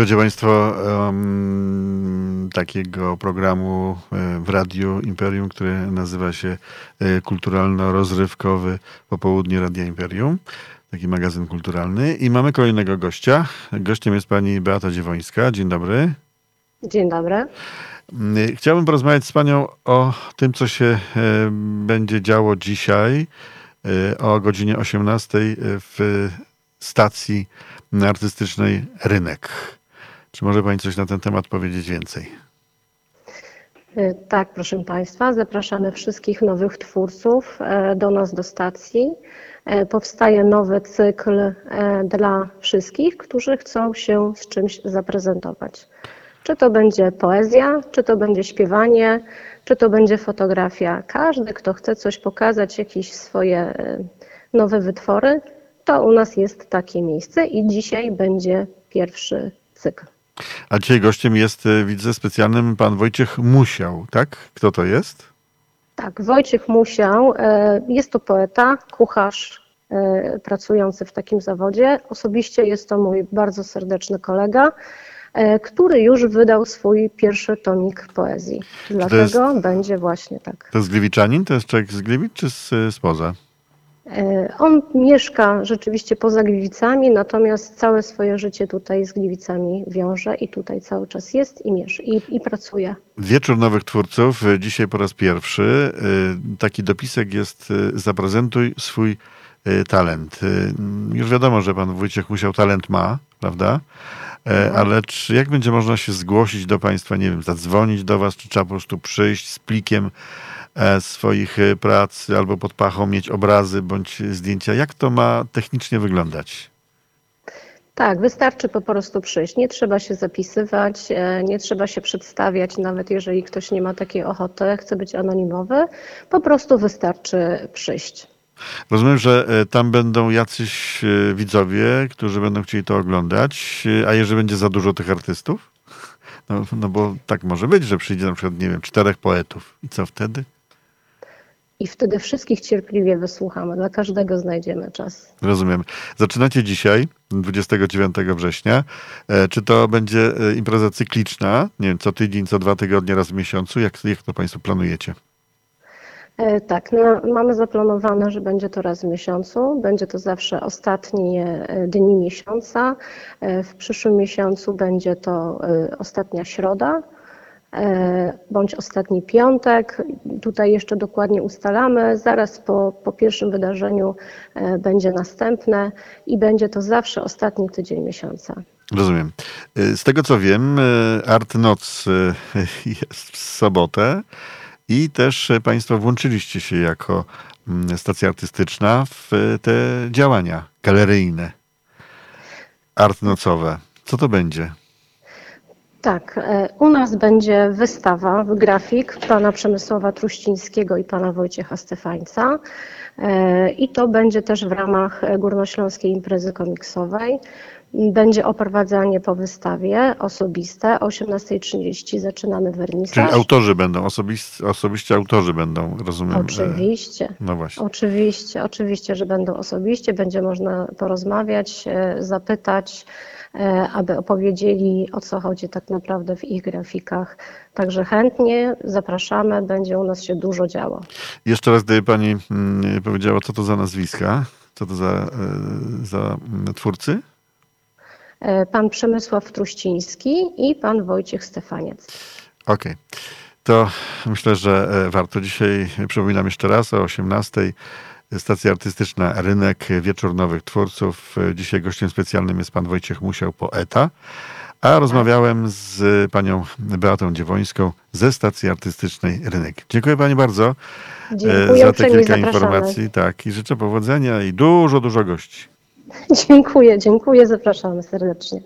Słuchajcie Państwo um, takiego programu e, w Radiu Imperium, który nazywa się e, Kulturalno-Rozrywkowy Popołudnie Radia Imperium. Taki magazyn kulturalny. I mamy kolejnego gościa. Gościem jest pani Beata Dziewońska. Dzień dobry. Dzień dobry. Mm, Chciałbym porozmawiać z panią o tym, co się e, będzie działo dzisiaj e, o godzinie 18 w stacji artystycznej Rynek. Czy może pani coś na ten temat powiedzieć więcej? Y, Tak, proszę Państwa, zapraszamy wszystkich nowych twórców e, do nas do stacji. E, Powstaje nowy cykl e, dla wszystkich, którzy chcą się z czymś zaprezentować. Czy to będzie poezja, czy to będzie śpiewanie, czy to będzie fotografia. Każdy, kto chce coś pokazać, jakieś swoje nowe wytwory, to u nas jest takie miejsce i dzisiaj będzie pierwszy cykl. A dzisiaj gościem jest, e, widzę, specjalnym pan Wojciech Musiał, tak? Kto to jest? Tak, Wojciech Musiał e, jest to poeta, kucharz e, pracujący w takim zawodzie. Osobiście jest to mój bardzo serdeczny kolega, e, który już wydał swój pierwszy tomik poezji. Dlatego będzie właśnie tak. To jest Gliwiczanin? To jest człowiek z Gliwic czy z, spoza? E, On mieszka rzeczywiście poza Gliwicami, natomiast całe swoje życie tutaj z Gliwicami wiąże i tutaj cały czas jest i, miesz- i, i pracuje. Wieczór Nowych Twórców, e, dzisiaj po raz pierwszy. E, Taki dopisek jest zaprezentuj swój talent. Już wiadomo, że pan Wojciech Musiał talent ma, prawda? E, Ale czy, jak będzie można się zgłosić do państwa, nie wiem, zadzwonić do was, czy trzeba po prostu przyjść z plikiem e, swoich e, prac albo pod pachą mieć obrazy bądź zdjęcia? Jak to ma technicznie wyglądać? Tak, wystarczy po prostu przyjść. Nie trzeba się zapisywać, nie trzeba się przedstawiać, nawet jeżeli ktoś nie ma takiej ochoty, chce być anonimowy. Po prostu wystarczy przyjść. Rozumiem, że e, tam będą jacyś e, widzowie, którzy będą chcieli to oglądać, e, a jeżeli będzie za dużo tych artystów? No, no bo tak może być, że przyjdzie na przykład, nie wiem, czterech poetów. I co wtedy? I wtedy wszystkich cierpliwie wysłuchamy. Dla każdego znajdziemy czas. Rozumiem. Zaczynacie dzisiaj, 29 września. Czy to będzie impreza cykliczna? Nie wiem, co tydzień, co dwa tygodnie, raz w miesiącu? Jak, jak to Państwo planujecie? E, Tak, no, mamy zaplanowane, że będzie to raz w miesiącu. Będzie to zawsze ostatnie e, dni miesiąca. E, W przyszłym miesiącu będzie to ostatnia środa bądź ostatni piątek. Tutaj jeszcze dokładnie ustalamy. Zaraz po, po pierwszym wydarzeniu będzie następne i będzie to zawsze ostatni tydzień miesiąca. Rozumiem. Z tego co wiem, Art Noc jest w sobotę i też y, Państwo włączyliście się jako mm, stacja artystyczna w y, te działania galeryjne, art nocowe. Co to będzie? Tak, e, u nas będzie wystawa, grafik pana Przemysława Truścińskiego i pana Wojciecha Stefańca. I to będzie też w ramach Górnośląskiej Imprezy Komiksowej. Będzie oprowadzanie po wystawie osobiste. O 18.30 zaczynamy Czyli wernisaż. autorzy będą, osobiście, osobiście autorzy będą, rozumiem. Oczywiście. No właśnie. Oczywiście, oczywiście, że będą osobiście, będzie można porozmawiać, e, zapytać, aby opowiedzieli o co chodzi tak naprawdę w ich grafikach. Także chętnie zapraszamy, będzie u nas się dużo działo. Jeszcze raz, gdyby Pani mm, powiedziała, co to za nazwiska, co to za, e, za mm, twórcy? E, Pan Przemysław Truściński i pan Wojciech Stefaniec. Okej. To myślę, że e, warto dzisiaj, przypominam jeszcze raz, o 18:00 stacja artystyczna Rynek, Wieczór Nowych Twórców. Dzisiaj gościem specjalnym jest pan Wojciech Musiał, poeta. A rozmawiałem z panią Beatą Dziewońską ze stacji artystycznej Rynek. Dziękuję pani bardzo e, Dziękuję, za te kilka informacji. Tak, i życzę powodzenia i dużo, dużo gości. Dziękuję, dziękuję, zapraszamy serdecznie.